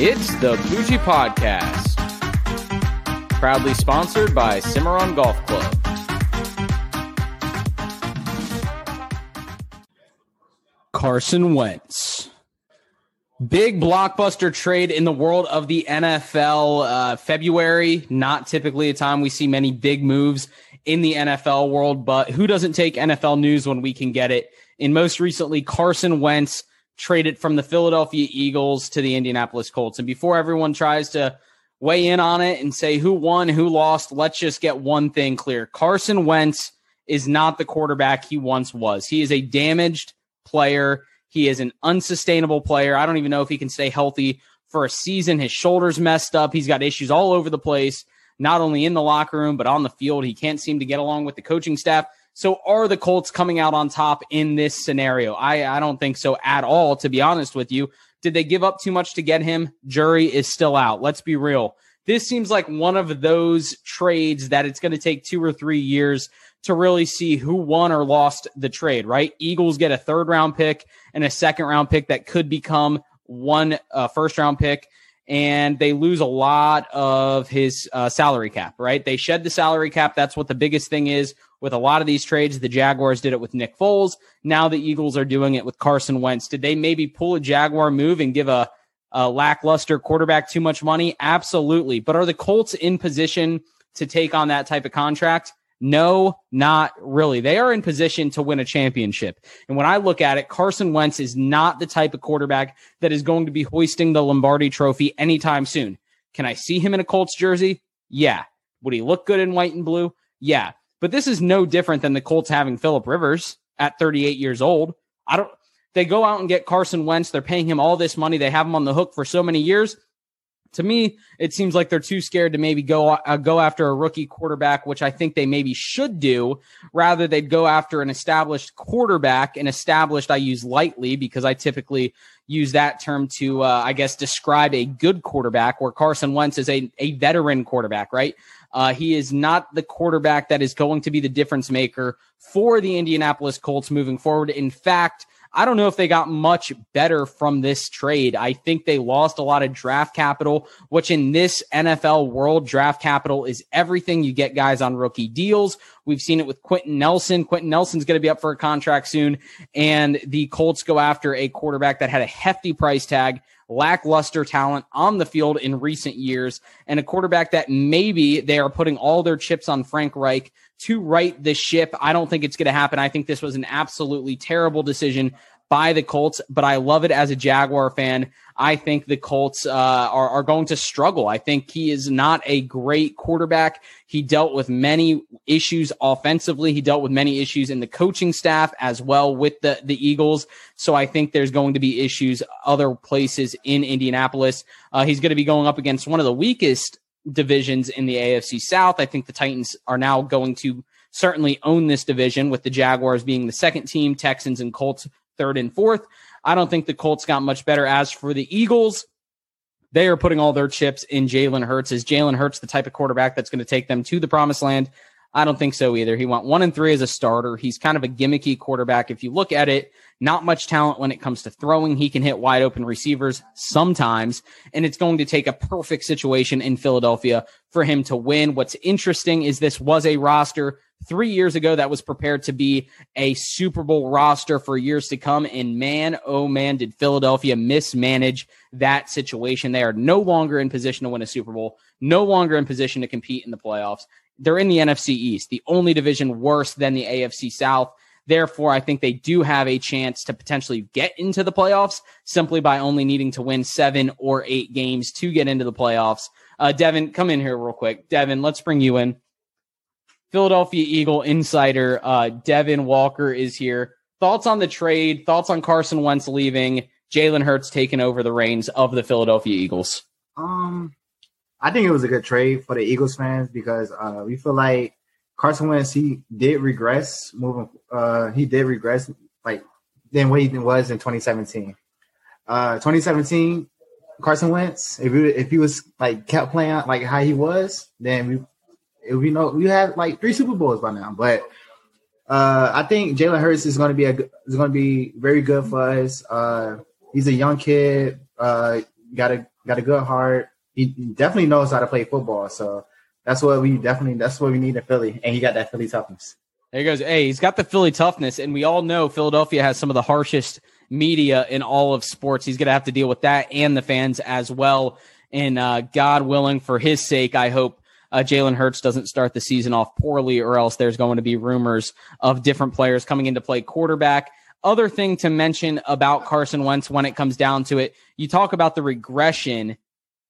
It's the Poojie Podcast, proudly sponsored by Cimarron Golf Club. Carson Wentz. Big blockbuster trade in the world of the NFL. Uh, February, not typically a time we see many big moves in the NFL world, but who doesn't take NFL news when we can get it? And most recently, Carson Wentz traded it from the Philadelphia Eagles to the Indianapolis Colts. And before everyone tries to weigh in on it and say who won, who lost, let's just get one thing clear. Carson Wentz is not the quarterback he once was. He is a damaged player. He is an unsustainable player. I don't even know if he can stay healthy for a season. His shoulder's messed up. He's got issues all over the place, not only in the locker room, but on the field. He can't seem to get along with the coaching staff. So are the Colts coming out on top in this scenario? I, I don't think so at all, to be honest with you. Did they give up too much to get him? Jury is still out. Let's be real. This seems like one of those trades that it's going to take two or three years to really see who won or lost the trade, right? Eagles get a third round pick and a second round pick that could become one uh, first round pick and they lose a lot of his uh, salary cap, right? They shed the salary cap. That's what the biggest thing is with a lot of these trades. The Jaguars did it with Nick Foles. Now the Eagles are doing it with Carson Wentz. Did they maybe pull a Jaguar move and give a, a lackluster quarterback too much money? Absolutely. But are the Colts in position to take on that type of contract? No, not really. They are in position to win a championship. And when I look at it, Carson Wentz is not the type of quarterback that is going to be hoisting the Lombardi trophy anytime soon. Can I see him in a Colts jersey? Yeah. Would he look good in white and blue? Yeah. But this is no different than the Colts having Philip Rivers at 38 years old. I don't, they go out and get Carson Wentz. They're paying him all this money. They have him on the hook for so many years to me, it seems like they're too scared to maybe go uh, go after a rookie quarterback, which I think they maybe should do. Rather, they'd go after an established quarterback. And established, I use lightly because I typically use that term to, uh, I guess, describe a good quarterback. Where Carson Wentz is a a veteran quarterback, right? Uh, he is not the quarterback that is going to be the difference maker for the Indianapolis Colts moving forward. In fact, I don't know if they got much better from this trade. I think they lost a lot of draft capital, which in this NFL world, draft capital is everything. You get guys on rookie deals. We've seen it with Quenton Nelson. Quenton Nelson's going to be up for a contract soon. And the Colts go after a quarterback that had a hefty price tag lackluster talent on the field in recent years, and a quarterback that maybe they are putting all their chips on Frank Reich to right the ship. I don't think it's going to happen. I think this was an absolutely terrible decision by the Colts, but I love it as a Jaguar fan. I think the Colts uh, are, are going to struggle. I think he is not a great quarterback. He dealt with many issues offensively. He dealt with many issues in the coaching staff as well with the, the Eagles. So I think there's going to be issues other places in Indianapolis. Uh, he's going to be going up against one of the weakest divisions in the AFC South. I think the Titans are now going to certainly own this division with the Jaguars being the second team, Texans and Colts third and fourth. I don't think the Colts got much better. As for the Eagles, they are putting all their chips in Jalen Hurts. Is Jalen Hurts the type of quarterback that's going to take them to the promised land? I don't think so either. He went one and three as a starter. He's kind of a gimmicky quarterback. If you look at it, not much talent when it comes to throwing. He can hit wide open receivers sometimes, and it's going to take a perfect situation in Philadelphia for him to win. What's interesting is this was a roster three years ago that was prepared to be a Super Bowl roster for years to come. And man, oh man, did Philadelphia mismanage that situation. They are no longer in position to win a Super Bowl, no longer in position to compete in the playoffs. They're in the NFC East, the only division worse than the AFC South. Therefore, I think they do have a chance to potentially get into the playoffs simply by only needing to win seven or eight games to get into the playoffs. Uh, Devin, come in here real quick. Devin, let's bring you in. Philadelphia Eagle insider uh, Devin Walker is here. Thoughts on the trade? Thoughts on Carson Wentz leaving? Jalen Hurts taking over the reins of the Philadelphia Eagles. Um, I think it was a good trade for the Eagles fans because uh, we feel like Carson Wentz he did regress moving. Uh, he did regress like than what he was in 2017. Uh, 2017, Carson Wentz, if he, if he was like kept playing like how he was, then we we know we have like three Super Bowls by now. But uh, I think Jalen Hurts is going to be a is going to be very good for us. Uh, he's a young kid. Uh, got a got a good heart. He definitely knows how to play football. So that's what we definitely that's what we need in Philly, and he got that Philly toughness. There he goes. Hey, he's got the Philly toughness, and we all know Philadelphia has some of the harshest media in all of sports. He's going to have to deal with that and the fans as well. And uh, God willing, for his sake, I hope uh, Jalen Hurts doesn't start the season off poorly, or else there's going to be rumors of different players coming into play quarterback. Other thing to mention about Carson Wentz when it comes down to it, you talk about the regression.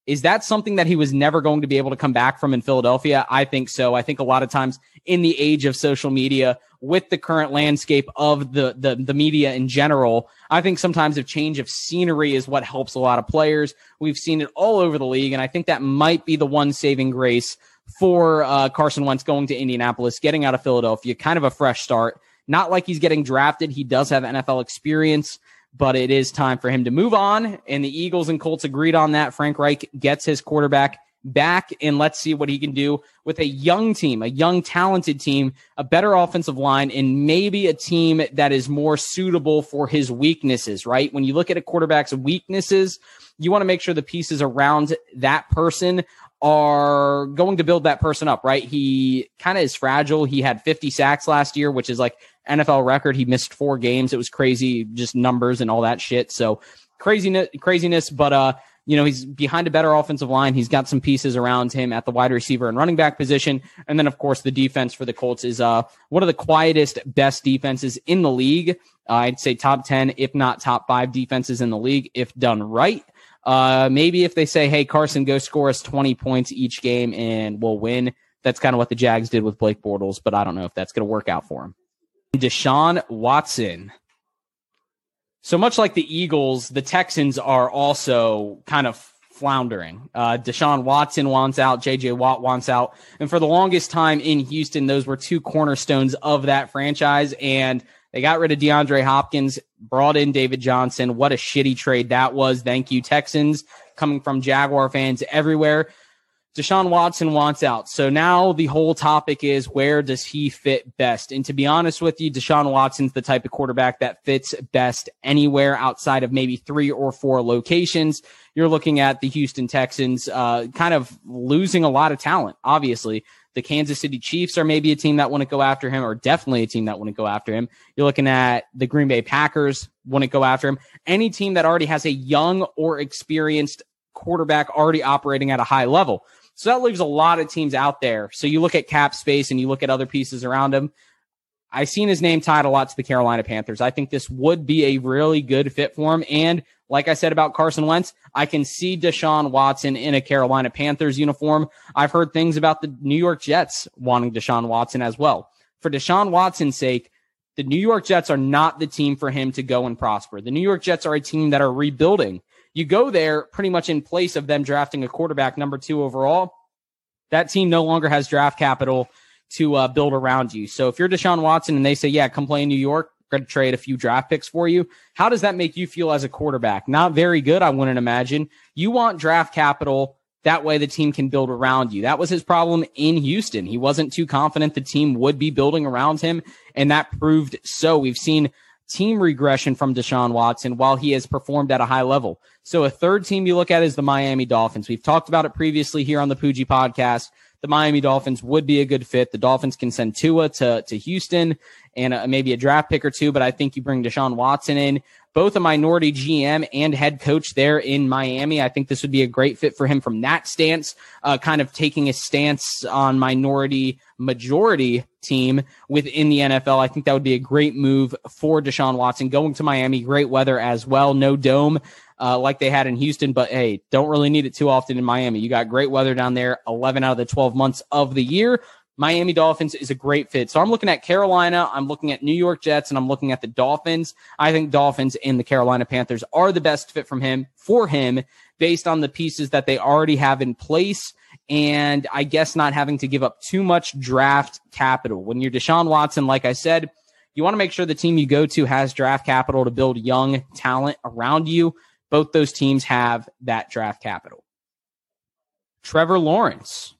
Is that something that he was never going to be able to come back from in Philadelphia? I think so. I think a lot of times in the age of social media, with the current landscape of the, the, the media in general, I think sometimes a change of scenery is what helps a lot of players. We've seen it all over the league, and I think that might be the one saving grace for uh, Carson Wentz going to Indianapolis, getting out of Philadelphia, kind of a fresh start. Not like he's getting drafted. He does have NFL experience, but it is time for him to move on. And the Eagles and Colts agreed on that. Frank Reich gets his quarterback back and let's see what he can do with a young team, a young, talented team, a better offensive line, and maybe a team that is more suitable for his weaknesses, right? When you look at a quarterback's weaknesses, you want to make sure the pieces around that person are going to build that person up, right? He kind of is fragile. He had 50 sacks last year, which is like NFL record. He missed four games. It was crazy, just numbers and all that shit. So craziness, craziness. But uh, you know, he's behind a better offensive line. He's got some pieces around him at the wide receiver and running back position. And then, of course, the defense for the Colts is uh, one of the quietest, best defenses in the league. Uh, I'd say top 10, if not top five defenses in the league, if done right. Uh, maybe if they say, hey, Carson, go score us 20 points each game and we'll win. That's kind of what the Jags did with Blake Bortles, but I don't know if that's going to work out for him. Deshaun Watson. So much like the Eagles, the Texans are also kind of floundering. Uh, Deshaun Watson wants out, JJ Watt wants out. And for the longest time in Houston, those were two cornerstones of that franchise. And they got rid of DeAndre Hopkins, brought in David Johnson. What a shitty trade that was. Thank you, Texans, coming from Jaguar fans everywhere. Deshaun Watson wants out. So now the whole topic is where does he fit best? And to be honest with you, Deshaun Watson's the type of quarterback that fits best anywhere outside of maybe three or four locations. You're looking at the Houston Texans, uh, kind of losing a lot of talent, obviously. The Kansas City Chiefs are maybe a team that to go after him, or definitely a team that to go after him. You're looking at the Green Bay Packers to go after him. Any team that already has a young or experienced quarterback already operating at a high level. So that leaves a lot of teams out there. So you look at cap space and you look at other pieces around him. I've seen his name tied a lot to the Carolina Panthers. I think this would be a really good fit for him. And like I said about Carson Wentz, I can see Deshaun Watson in a Carolina Panthers uniform. I've heard things about the New York Jets wanting Deshaun Watson as well. For Deshaun Watson's sake, the New York Jets are not the team for him to go and prosper. The New York Jets are a team that are rebuilding. You go there pretty much in place of them drafting a quarterback number two overall. That team no longer has draft capital to uh, build around you. So if you're Deshaun Watson and they say, yeah, come play in New York, going to trade a few draft picks for you. How does that make you feel as a quarterback? Not very good, I wouldn't imagine. You want draft capital. That way the team can build around you. That was his problem in Houston. He wasn't too confident the team would be building around him. And that proved so. We've seen team regression from Deshaun Watson while he has performed at a high level. So a third team you look at is the Miami Dolphins. We've talked about it previously here on the Poojie podcast. The Miami Dolphins would be a good fit. The Dolphins can send Tua to, to Houston and uh, maybe a draft pick or two, but I think you bring Deshaun Watson in both a minority GM and head coach there in Miami. I think this would be a great fit for him from that stance, uh, kind of taking a stance on minority majority team within the NFL. I think that would be a great move for Deshaun Watson going to Miami. Great weather as well. No dome. Uh, like they had in Houston, but hey, don't really need it too often in Miami. You got great weather down there, 11 out of the 12 months of the year. Miami Dolphins is a great fit. So I'm looking at Carolina, I'm looking at New York Jets, and I'm looking at the Dolphins. I think Dolphins and the Carolina Panthers are the best fit from him for him based on the pieces that they already have in place. And I guess not having to give up too much draft capital. When you're Deshaun Watson, like I said, you want to make sure the team you go to has draft capital to build young talent around you. Both those teams have that draft capital. Trevor Lawrence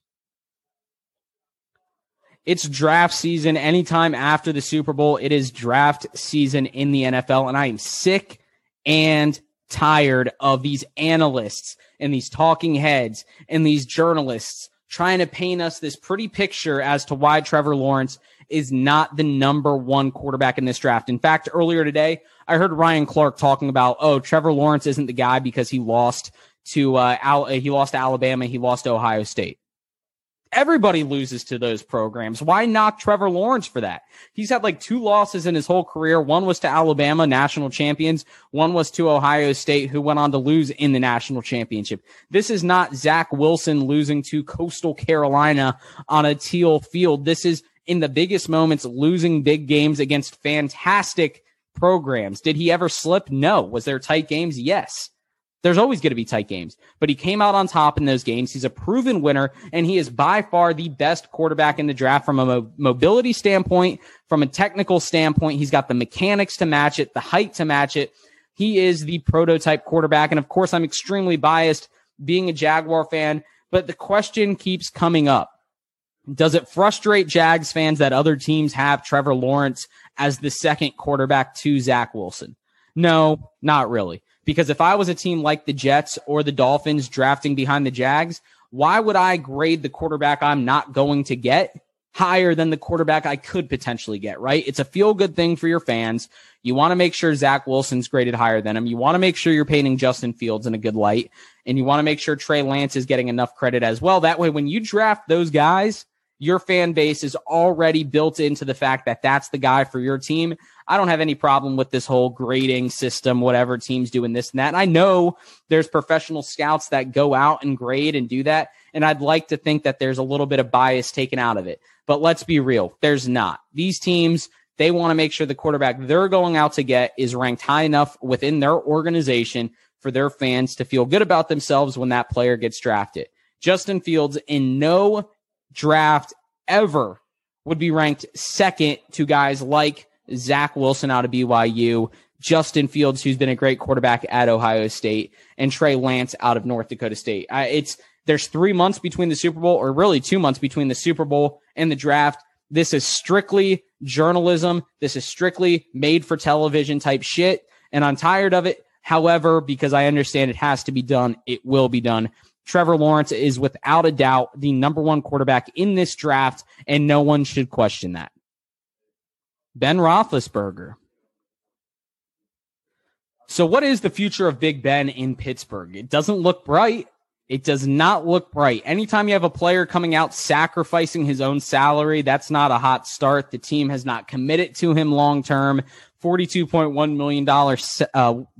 it's draft season anytime after the Super Bowl. It is draft season in the NFL, and I am sick and tired of these analysts and these talking heads and these journalists trying to paint us this pretty picture as to why Trevor Lawrence is not the number one quarterback in this draft. In fact, earlier today, I heard Ryan Clark talking about, oh, Trevor Lawrence isn't the guy because he lost to uh, Al- he lost to Alabama, he lost to Ohio State. Everybody loses to those programs. Why knock Trevor Lawrence for that? He's had like two losses in his whole career. One was to Alabama, national champions. One was to Ohio State, who went on to lose in the national championship. This is not Zach Wilson losing to Coastal Carolina on a teal field. This is in the biggest moments, losing big games against fantastic programs. Did he ever slip? No. Was there tight games? Yes. There's always going to be tight games, but he came out on top in those games. He's a proven winner, and he is by far the best quarterback in the draft from a mo- mobility standpoint, from a technical standpoint. He's got the mechanics to match it, the height to match it. He is the prototype quarterback. And of course, I'm extremely biased being a Jaguar fan, but the question keeps coming up. Does it frustrate Jags fans that other teams have Trevor Lawrence as the second quarterback to Zach Wilson? No, not really. Because if I was a team like the Jets or the Dolphins drafting behind the Jags, why would I grade the quarterback I'm not going to get higher than the quarterback I could potentially get, right? It's a feel good thing for your fans. You want to make sure Zach Wilson's graded higher than him. You want to make sure you're painting Justin Fields in a good light. And you want to make sure Trey Lance is getting enough credit as well. That way, when you draft those guys, your fan base is already built into the fact that that's the guy for your team. I don't have any problem with this whole grading system, whatever teams doing this and that. And I know there's professional scouts that go out and grade and do that. And I'd like to think that there's a little bit of bias taken out of it. But let's be real. There's not. These teams, they want to make sure the quarterback they're going out to get is ranked high enough within their organization for their fans to feel good about themselves when that player gets drafted. Justin Fields in no draft ever would be ranked second to guys like Zach Wilson out of BYU, Justin Fields, who's been a great quarterback at Ohio State, and Trey Lance out of North Dakota State. It's there's three months between the Super Bowl, or really two months between the Super Bowl and the draft. This is strictly journalism. This is strictly made for television type shit. And I'm tired of it. However, because I understand it has to be done, it will be done. Trevor Lawrence is without a doubt the number one quarterback in this draft, and no one should question that. Ben Roethlisberger. So, what is the future of Big Ben in Pittsburgh? It doesn't look bright. It does not look bright. Anytime you have a player coming out sacrificing his own salary, that's not a hot start. The team has not committed to him long term. $42.1 million, uh,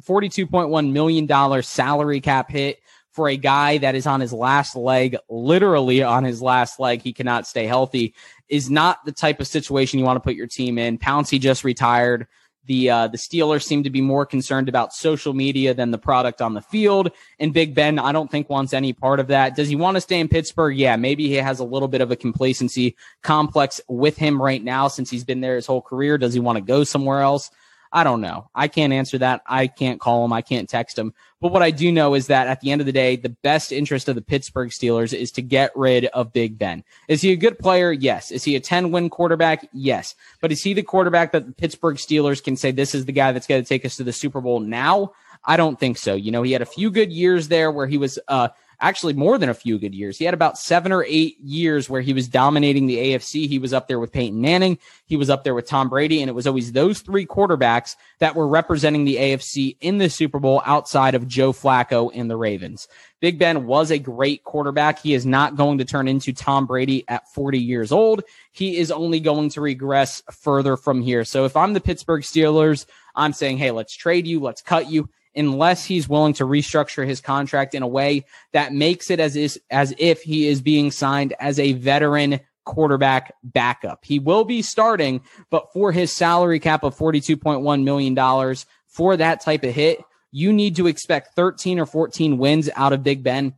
$42.1 million salary cap hit for a guy that is on his last leg, literally on his last leg. He cannot stay healthy is not the type of situation you want to put your team in. Pouncey just retired. The uh, the Steelers seem to be more concerned about social media than the product on the field. And Big Ben, I don't think wants any part of that. Does he want to stay in Pittsburgh? Yeah, maybe he has a little bit of a complacency complex with him right now since he's been there his whole career. Does he want to go somewhere else? I don't know. I can't answer that. I can't call him. I can't text him. But what I do know is that at the end of the day, the best interest of the Pittsburgh Steelers is to get rid of Big Ben. Is he a good player? Yes. Is he a 10 win quarterback? Yes. But is he the quarterback that the Pittsburgh Steelers can say this is the guy that's going to take us to the Super Bowl now? I don't think so. You know, he had a few good years there where he was, uh, actually more than a few good years. He had about seven or eight years where he was dominating the AFC. He was up there with Peyton Manning. He was up there with Tom Brady. And it was always those three quarterbacks that were representing the AFC in the Super Bowl outside of Joe Flacco and the Ravens. Big Ben was a great quarterback. He is not going to turn into Tom Brady at 40 years old. He is only going to regress further from here. So if I'm the Pittsburgh Steelers, I'm saying, hey, let's trade you. Let's cut you unless he's willing to restructure his contract in a way that makes it as is as if he is being signed as a veteran quarterback backup. He will be starting, but for his salary cap of $42.1 million for that type of hit, you need to expect 13 or 14 wins out of Big Ben.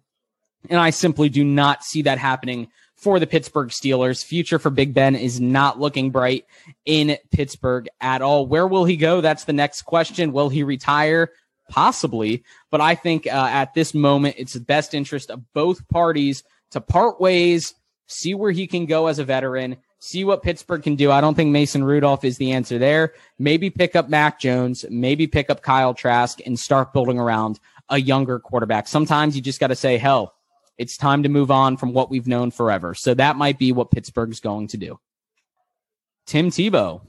And I simply do not see that happening for the Pittsburgh Steelers. Future for Big Ben is not looking bright in Pittsburgh at all. Where will he go? That's the next question. Will he retire? Possibly. But I think uh, at this moment, it's the best interest of both parties to part ways, see where he can go as a veteran, See what Pittsburgh can do. I don't think Mason Rudolph is the answer there. Maybe pick up Mac Jones, maybe pick up Kyle Trask and start building around a younger quarterback. Sometimes you just got to say, hell, it's time to move on from what we've known forever. So that might be what Pittsburgh's going to do. Tim Tebow.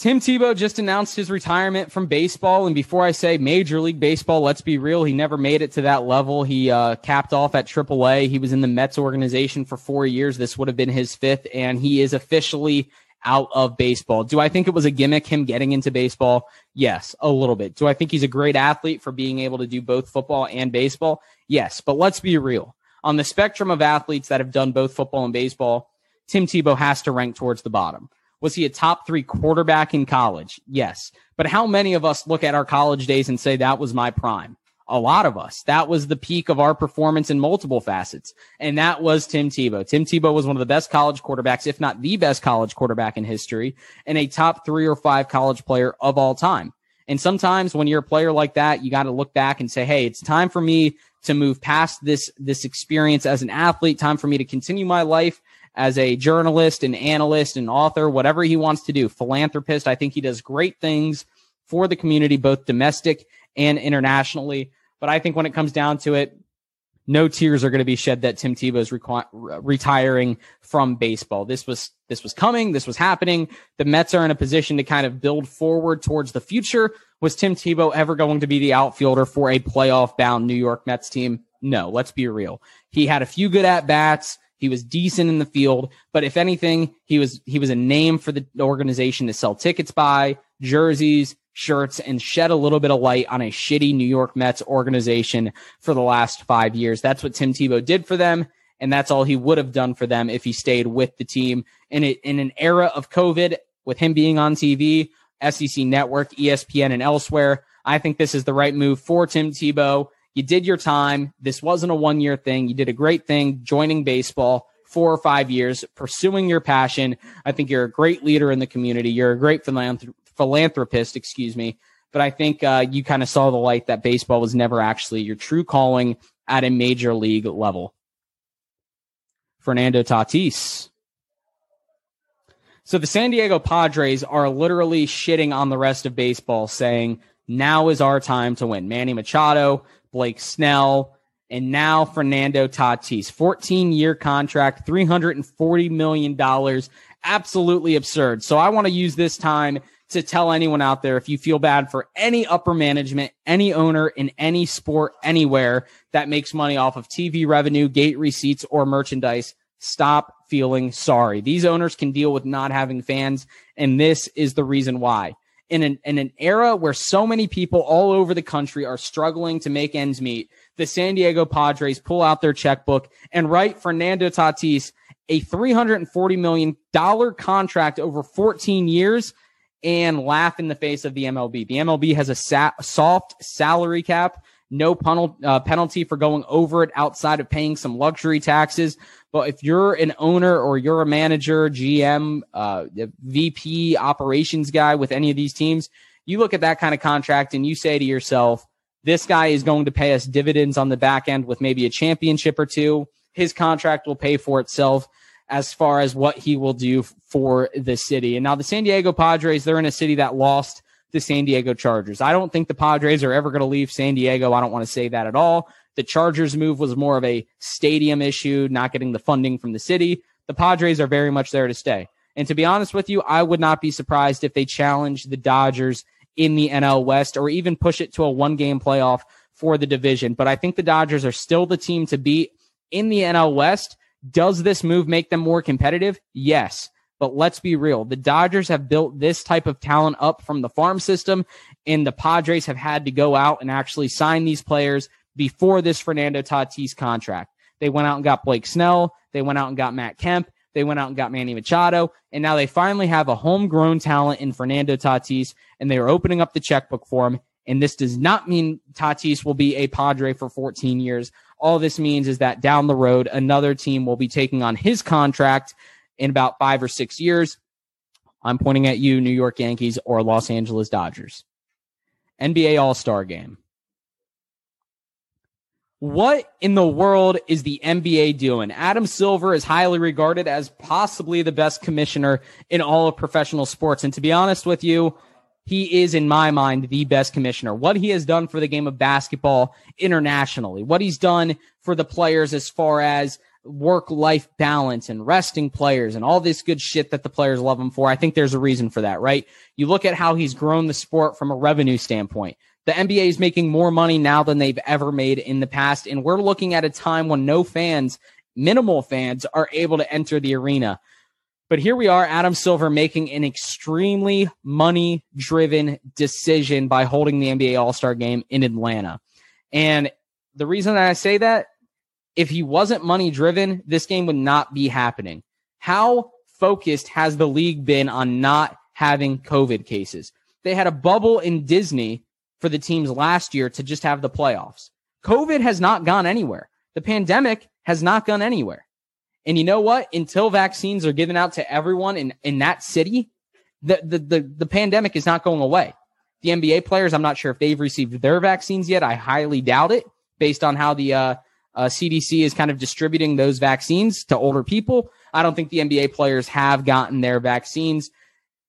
Tim Tebow just announced his retirement from baseball. And before I say Major League Baseball, let's be real, he never made it to that level. He uh, capped off at AAA. He was in the Mets organization for four years. This would have been his fifth, and he is officially out of baseball. Do I think it was a gimmick him getting into baseball? Yes, a little bit. Do I think he's a great athlete for being able to do both football and baseball? Yes, but let's be real. On the spectrum of athletes that have done both football and baseball, Tim Tebow has to rank towards the bottom. Was he a top three quarterback in college? Yes. But how many of us look at our college days and say that was my prime? A lot of us. That was the peak of our performance in multiple facets. And that was Tim Tebow. Tim Tebow was one of the best college quarterbacks, if not the best college quarterback in history and a top three or five college player of all time. And sometimes when you're a player like that, you got to look back and say, Hey, it's time for me to move past this, this experience as an athlete, time for me to continue my life as a journalist, an analyst, an author, whatever he wants to do, philanthropist. I think he does great things for the community, both domestic and internationally. But I think when it comes down to it, no tears are going to be shed that Tim Tebow is requ- retiring from baseball. This was this was coming. This was happening. The Mets are in a position to kind of build forward towards the future. Was Tim Tebow ever going to be the outfielder for a playoff bound New York Mets team? No. Let's be real. He had a few good at bats. He was decent in the field, but if anything, he was he was a name for the organization to sell tickets by, jerseys, shirts, and shed a little bit of light on a shitty New York Mets organization for the last five years. That's what Tim Tebow did for them, and that's all he would have done for them if he stayed with the team. In it in an era of COVID, with him being on TV, SEC Network, ESPN, and elsewhere, I think this is the right move for Tim Tebow. You did your time. This wasn't a one year thing. You did a great thing joining baseball four or five years, pursuing your passion. I think you're a great leader in the community. You're a great philanthrop- philanthropist, excuse me. But I think uh, you kind of saw the light that baseball was never actually your true calling at a major league level. Fernando Tatis. So the San Diego Padres are literally shitting on the rest of baseball, saying, now is our time to win. Manny Machado, Blake Snell, and now Fernando Tatis. 14 year contract, $340 million. Absolutely absurd. So I want to use this time to tell anyone out there if you feel bad for any upper management, any owner in any sport, anywhere that makes money off of TV revenue, gate receipts, or merchandise, stop feeling sorry. These owners can deal with not having fans, and this is the reason why in an, in an era where so many people all over the country are struggling to make ends meet, the San Diego Padres pull out their checkbook and write Fernando Tatis a $340 million contract over 14 years and laugh in the face of the MLB. The MLB has a sa- soft salary cap no penal, uh, penalty for going over it outside of paying some luxury taxes. But if you're an owner or you're a manager, GM, uh, VP, operations guy with any of these teams, you look at that kind of contract and you say to yourself, this guy is going to pay us dividends on the back end with maybe a championship or two. His contract will pay for itself as far as what he will do for the city. And now the San Diego Padres, they're in a city that lost the San Diego Chargers. I don't think the Padres are ever going to leave San Diego. I don't want to say that at all. The Chargers move was more of a stadium issue, not getting the funding from the city. The Padres are very much there to stay. And to be honest with you, I would not be surprised if they challenge the Dodgers in the NL West or even push it to a one game playoff for the division. But I think the Dodgers are still the team to beat in the NL West. Does this move make them more competitive? Yes. But let's be real. The Dodgers have built this type of talent up from the farm system, and the Padres have had to go out and actually sign these players before this Fernando Tatis contract. They went out and got Blake Snell. They went out and got Matt Kemp. They went out and got Manny Machado. And now they finally have a homegrown talent in Fernando Tatis, and they are opening up the checkbook for him. And this does not mean Tatis will be a Padre for 14 years. All this means is that down the road, another team will be taking on his contract in about five or six years. I'm pointing at you, New York Yankees or Los Angeles Dodgers. NBA All Star Game. What in the world is the NBA doing? Adam Silver is highly regarded as possibly the best commissioner in all of professional sports. And to be honest with you, he is, in my mind, the best commissioner. What he has done for the game of basketball internationally, what he's done for the players as far as work life balance and resting players and all this good shit that the players love him for. I think there's a reason for that, right? You look at how he's grown the sport from a revenue standpoint. The NBA is making more money now than they've ever made in the past. And we're looking at a time when no fans, minimal fans, are able to enter the arena. But here we are, Adam Silver making an extremely money driven decision by holding the NBA All Star game in Atlanta. And the reason that I say that, if he wasn't money driven, this game would not be happening. How focused has the league been on not having COVID cases? They had a bubble in Disney for the teams last year to just have the playoffs. COVID has not gone anywhere. The pandemic has not gone anywhere. And you know what? Until vaccines are given out to everyone in, in that city, the, the, the, the pandemic is not going away. The NBA players, I'm not sure if they've received their vaccines yet. I highly doubt it based on how the uh, uh, CDC is kind of distributing those vaccines to older people. I don't think the NBA players have gotten their vaccines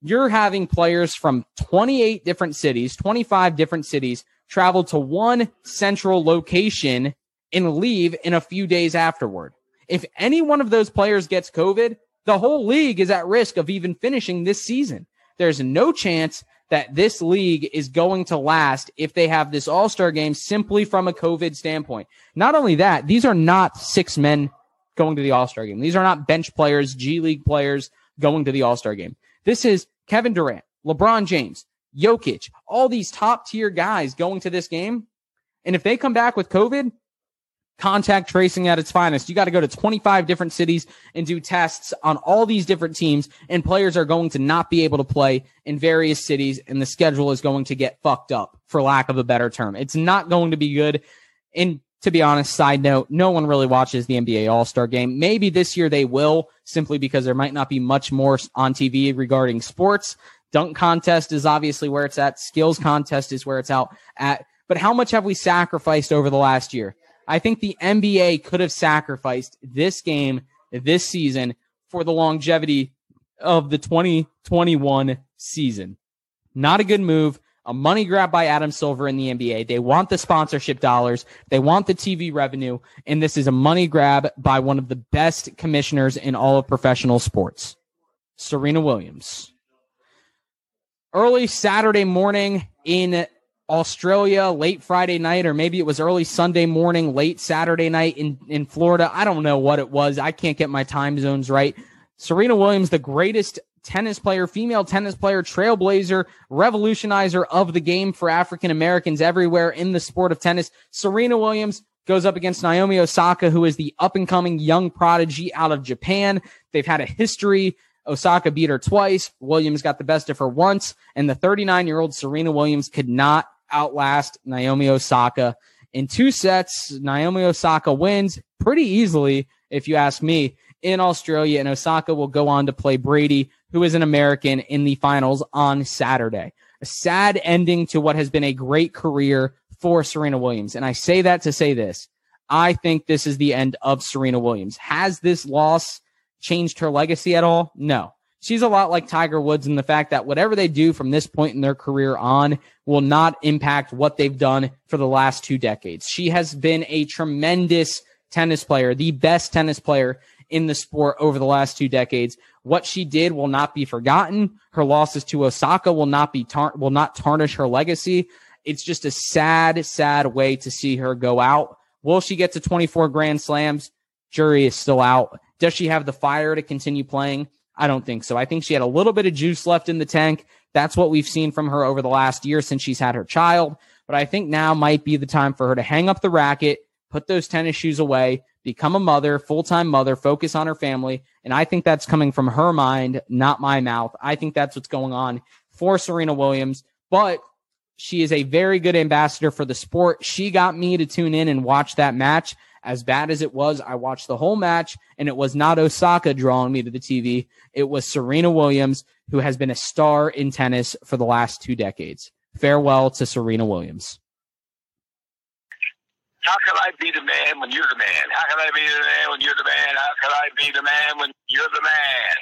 you're having players from 28 different cities, 25 different cities travel to one central location and leave in a few days afterward. If any one of those players gets COVID, the whole league is at risk of even finishing this season. There's no chance that this league is going to last if they have this all star game simply from a COVID standpoint. Not only that, these are not six men going to the all star game. These are not bench players, G League players going to the all star game. This is Kevin Durant, LeBron James, Jokic, all these top tier guys going to this game. And if they come back with COVID, contact tracing at its finest. You got to go to 25 different cities and do tests on all these different teams and players are going to not be able to play in various cities and the schedule is going to get fucked up for lack of a better term. It's not going to be good. And to be honest, side note, no one really watches the NBA All Star game. Maybe this year they will, simply because there might not be much more on TV regarding sports. Dunk contest is obviously where it's at. Skills contest is where it's out at. But how much have we sacrificed over the last year? I think the NBA could have sacrificed this game this season for the longevity of the 2021 season. Not a good move a money grab by Adam Silver in the NBA. They want the sponsorship dollars. They want the TV revenue. And this is a money grab by one of the best commissioners in all of professional sports, Serena Williams. Early Saturday morning in Australia, late Friday night, or maybe it was early Sunday morning, late Saturday night in, in Florida. I don't know what it was. I can't get my time zones right. Serena Williams, the greatest tennis player, female tennis player, trailblazer, revolutionizer of the game for African Americans everywhere in the sport of tennis. Serena Williams goes up against Naomi Osaka, who is the up and coming young prodigy out of Japan. They've had a history. Osaka beat her twice. Williams got the best of her once. And the 39 year old Serena Williams could not outlast Naomi Osaka. In two sets, Naomi Osaka wins pretty easily, if you ask me, in Australia. And Osaka will go on to play Brady who is an American in the finals on Saturday. A sad ending to what has been a great career for Serena Williams. And I say that to say this. I think this is the end of Serena Williams. Has this loss changed her legacy at all? No. She's a lot like Tiger Woods in the fact that whatever they do from this point in their career on will not impact what they've done for the last two decades. She has been a tremendous tennis player, the best tennis player in the sport over the last two decades. What she did will not be forgotten. Her losses to Osaka will not be tar- will not tarnish her legacy. It's just a sad, sad way to see her go out. Will she get to 24 grand slams? Jury is still out. Does she have the fire to continue playing? I don't think so. I think she had a little bit of juice left in the tank. That's what we've seen from her over the last year since she's had her child. But I think now might be the time for her to hang up the racket, put those tennis shoes away, become a mother, full time mother, focus on her family. And I think that's coming from her mind, not my mouth. I think that's what's going on for Serena Williams. But she is a very good ambassador for the sport. She got me to tune in and watch that match. As bad as it was, I watched the whole match and it was not Osaka drawing me to the TV. It was Serena Williams, who has been a star in tennis for the last two decades. Farewell to Serena Williams. How can I be the man when you're the man? How can I be the man when you're the man? How can I be the man when you're the man?